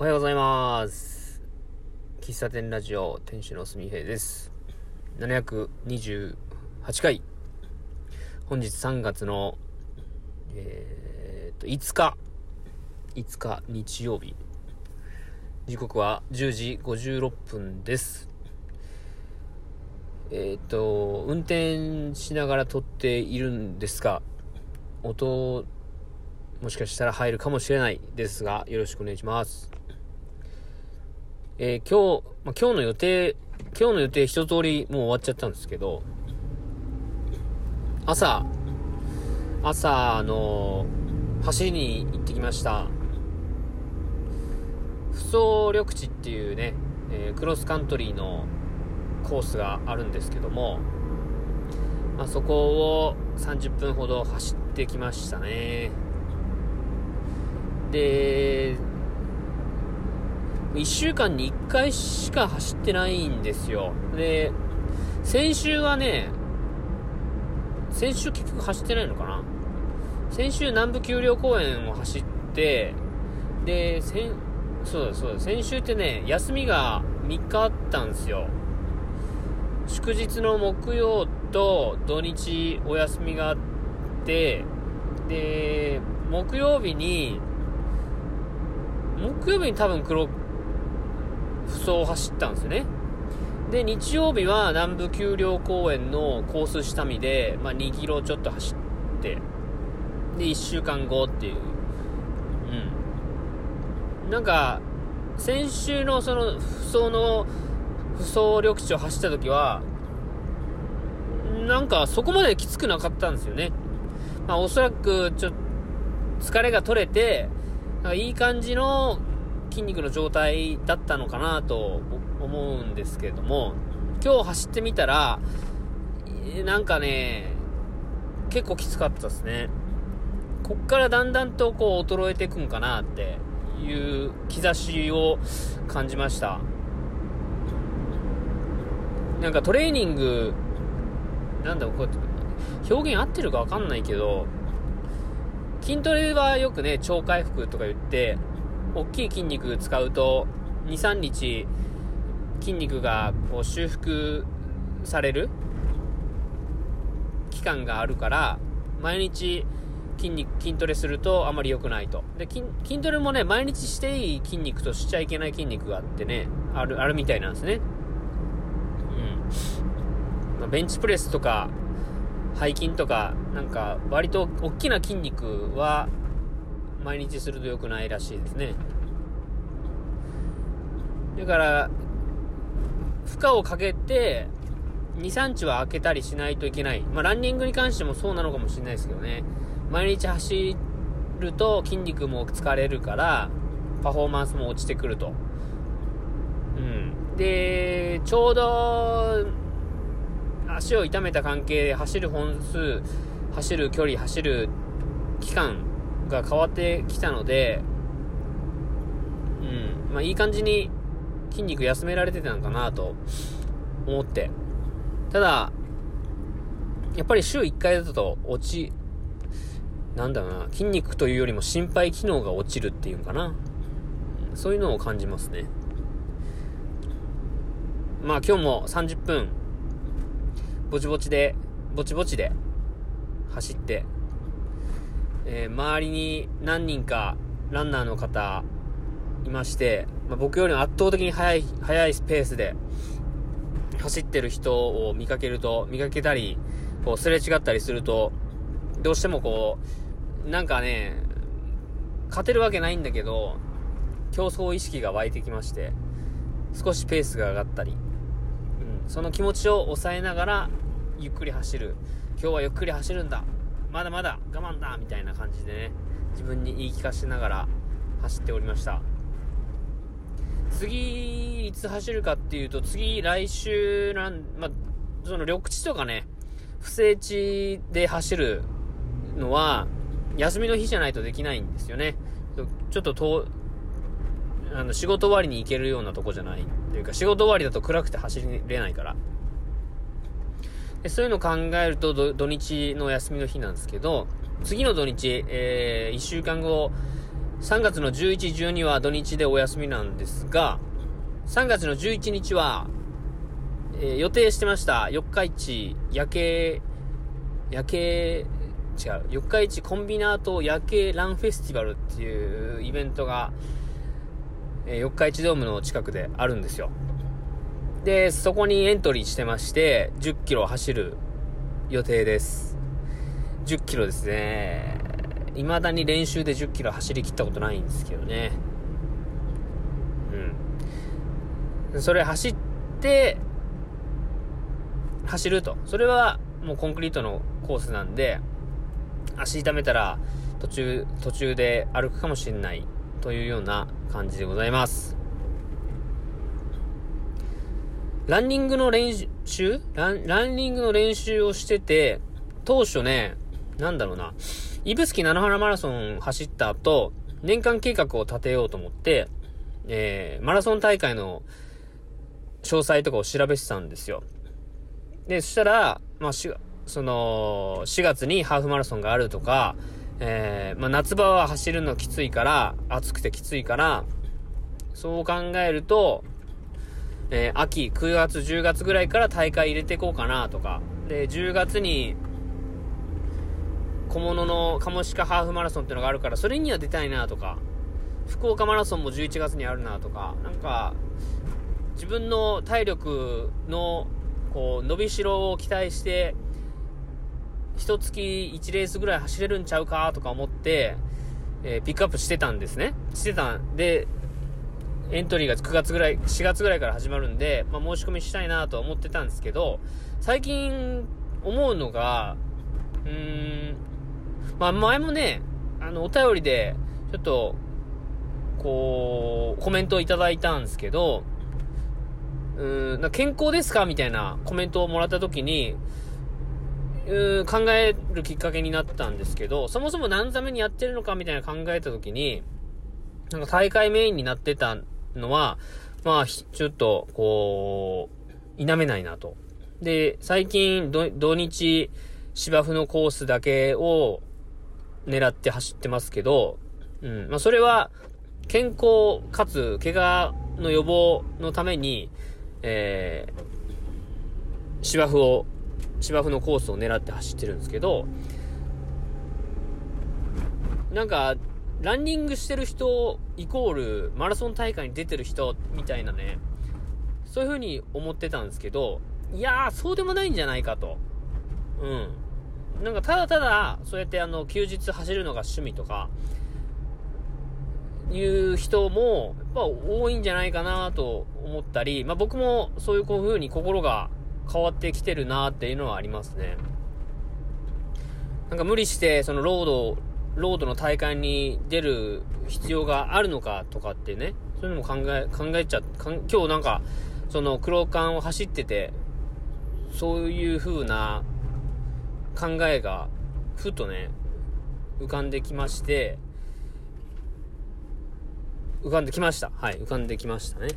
おはようございます。喫茶店ラジオ店主のすみへいです。728回。本日3月の、えー、っと、5日。5日日曜日。時刻は10時56分です。えー、っと、運転しながら撮っているんですが、音、もしかしたら入るかもしれないですが、よろしくお願いします。えー今日、まあ、今日の予定、今日の予定一通りもう終わっちゃったんですけど、朝、朝、あの走りに行ってきました。不走緑地っていうね、えークロスカントリーのコースがあるんですけども、まあ、そこを30分ほど走ってきましたね。で、1週間に1回しか走ってないんですよ。で、先週はね、先週結局走ってないのかな先週南部丘陵公園を走って、で、先、そうだそうだ、先週ってね、休みが3日あったんですよ。祝日の木曜と土日お休みがあって、で、木曜日に、木曜日に多分黒、不走を走ったんですよね。で、日曜日は南部丘陵公園のコース下見で、まあ、2キロちょっと走って、で、1週間後っていう。うん。なんか、先週のその、不走の、不走緑地を走った時は、なんかそこまできつくなかったんですよね。まあおそらく、ちょっと、疲れが取れて、なんかいい感じの筋肉の状態だったのかなと思うんですけれども、今日走ってみたら、えなんかね、結構きつかったですね。こっからだんだんとこう衰えていくんかなっていう兆しを感じました。なんかトレーニング、なんだろう、こう表現合ってるかわかんないけど、筋トレはよくね、超回復とか言って、大きい筋肉使うと、2、3日、筋肉がこう修復される期間があるから、毎日筋肉、筋トレするとあまり良くないと。で、筋筋トレもね、毎日していい筋肉としちゃいけない筋肉があってね、ある、あるみたいなんですね。うん。まあ、ベンチプレスとか、背筋とか、なんか、割と大きな筋肉は、毎日すると良くないらしいですね。だから、負荷をかけて、2、3日は空けたりしないといけない。まあ、ランニングに関してもそうなのかもしれないですけどね。毎日走ると筋肉も疲れるから、パフォーマンスも落ちてくると。うん。で、ちょうど、足を痛めた関係で走る本数、走る距離、走る期間が変わってきたので、うん。まあ、いい感じに筋肉休められてたのかなと思って。ただ、やっぱり週1回だと落ち、なんだろうな、筋肉というよりも心肺機能が落ちるっていうのかな。そういうのを感じますね。まあ今日も30分、ぼちぼちで、ぼちぼちで走って、えー周りに何人かランナーの方いまして、まあ、僕よりも圧倒的に速い、速いペースで走ってる人を見かけると、見かけたり、こうすれ違ったりすると、どうしてもこう、なんかね、勝てるわけないんだけど、競争意識が湧いてきまして、少しペースが上がったり、うん、その気持ちを抑えながら、ゆっくり走る。今日はゆっくり走るんだ。まだまだ我慢だみたいな感じでね、自分に言い聞かせながら走っておりました。次、いつ走るかっていうと、次、来週なん、ま、その緑地とかね、不整地で走るのは、休みの日じゃないとできないんですよね。ちょっと遠、あの、仕事終わりに行けるようなとこじゃない。というか、仕事終わりだと暗くて走れないから。でそういうのを考えると土、土日の休みの日なんですけど、次の土日、えー、1週間後3月の11、12は土日でお休みなんですが、3月の11日は、えー、予定してました四日市夜景、夜景、違う、四日市コンビナート夜景ランフェスティバルっていうイベントが、えー、四日市ドームの近くであるんですよ。で、そこにエントリーしてまして、10キロ走る予定です。10キロですね。未だに練習で10キロ走りきったことないんですけどね。うん。それ走って、走ると。それはもうコンクリートのコースなんで、足痛めたら途中、途中で歩くかもしれないというような感じでございます。ランニングの練習？ランランニングの練習をしてて、当初ね、なんだろうな、指宿菜の花マラソン走った後、年間計画を立てようと思って、えー、マラソン大会の詳細とかを調べてたんですよ。で、そしたら、まあ、し、その、4月にハーフマラソンがあるとか、えー、まあ、夏場は走るのきついから、暑くてきついから、そう考えると、えー、秋、9月、10月ぐらいから大会入れていこうかなとか、で、10月に、小物のカモシカハーフマラソンっていうのがあるから、それには出たいなとか、福岡マラソンも11月にあるなとか、なんか、自分の体力の、こう、伸びしろを期待して、一月1レースぐらい走れるんちゃうかとか思って、えー、ピックアップしてたんですね。してたんで、エントリーが9月ぐらい、4月ぐらいから始まるんで、まあ、申し込みしたいなと思ってたんですけど、最近思うのが、うーん、まあ、前もね、あの、お便りで、ちょっと、こう、コメントをいただいたんですけど、うーん、な健康ですか？みたいなコメントをもらった時に、うー考えるきっかけになったんですけど、そもそも何ざめにやってるのか？みたいな考えた時に、なんか大会メインになってたのは、まあ、ちょっと、こう、否めないなと。で、最近、土日、芝生のコースだけを狙って走ってますけど、うん。まあ、それは、健康かつ、怪我の予防のために、えー、芝生を、芝生のコースを狙って走ってるんですけど、なんか、ランニングしてる人、イコール、マラソン大会に出てる人、みたいなね、そういう風に思ってたんですけど、いやー、そうでもないんじゃないかと。うん。なんか、ただただ、そうやってあの、休日走るのが趣味とか、いう人も、やっぱ多いんじゃないかなと思ったり、まあ僕もそういうこういう風に心が変わってきてるなっていうのはありますね。なんか無理して、そのロードロードの大会に出る必要があるのかとかってね、そういうのも考え、考えちゃ、今日なんか、その黒缶を走ってて、そういう風な考えが、ふとね、浮かんできまして、浮かんできました。はい、浮かんできましたね。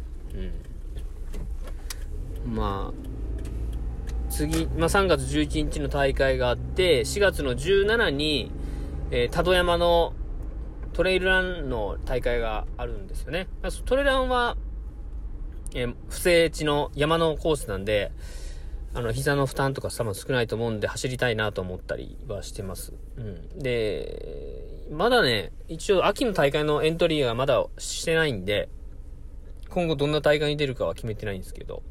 うん。まあ、次、まあ3月11日の大会があって、4月の17に、えー、多度山のトレイルランの大会があるんですよね。トレイルランは、えー、不正地の山のコースなんで、あの、膝の負担とか多分少ないと思うんで走りたいなと思ったりはしてます。うん。で、まだね、一応秋の大会のエントリーがまだしてないんで、今後どんな大会に出るかは決めてないんですけど、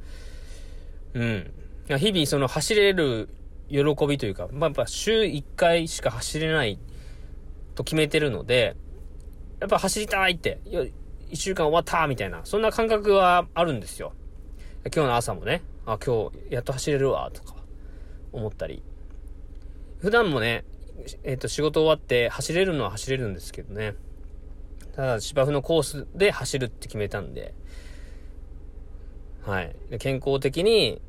うん。日々その走れる喜びというか、まあ、やっぱ週1回しか走れないと決めてるので、やっぱ走りたいって、一週間終わったみたいな、そんな感覚はあるんですよ。今日の朝もね、あ、今日やっと走れるわ、とか思ったり。普段もね、えっ、ー、と、仕事終わって走れるのは走れるんですけどね。ただ、芝生のコースで走るって決めたんで、はい。で健康的に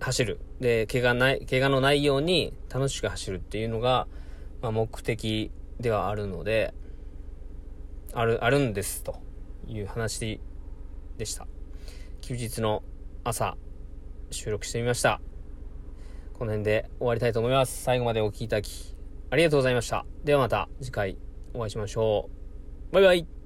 走る。で、怪我ない、怪我のないように楽しく走るっていうのが、まあ、目的ではあるので、ある、あるんですという話でした。休日の朝、収録してみました。この辺で終わりたいと思います。最後までお聴きいただき、ありがとうございました。ではまた次回お会いしましょう。バイバイ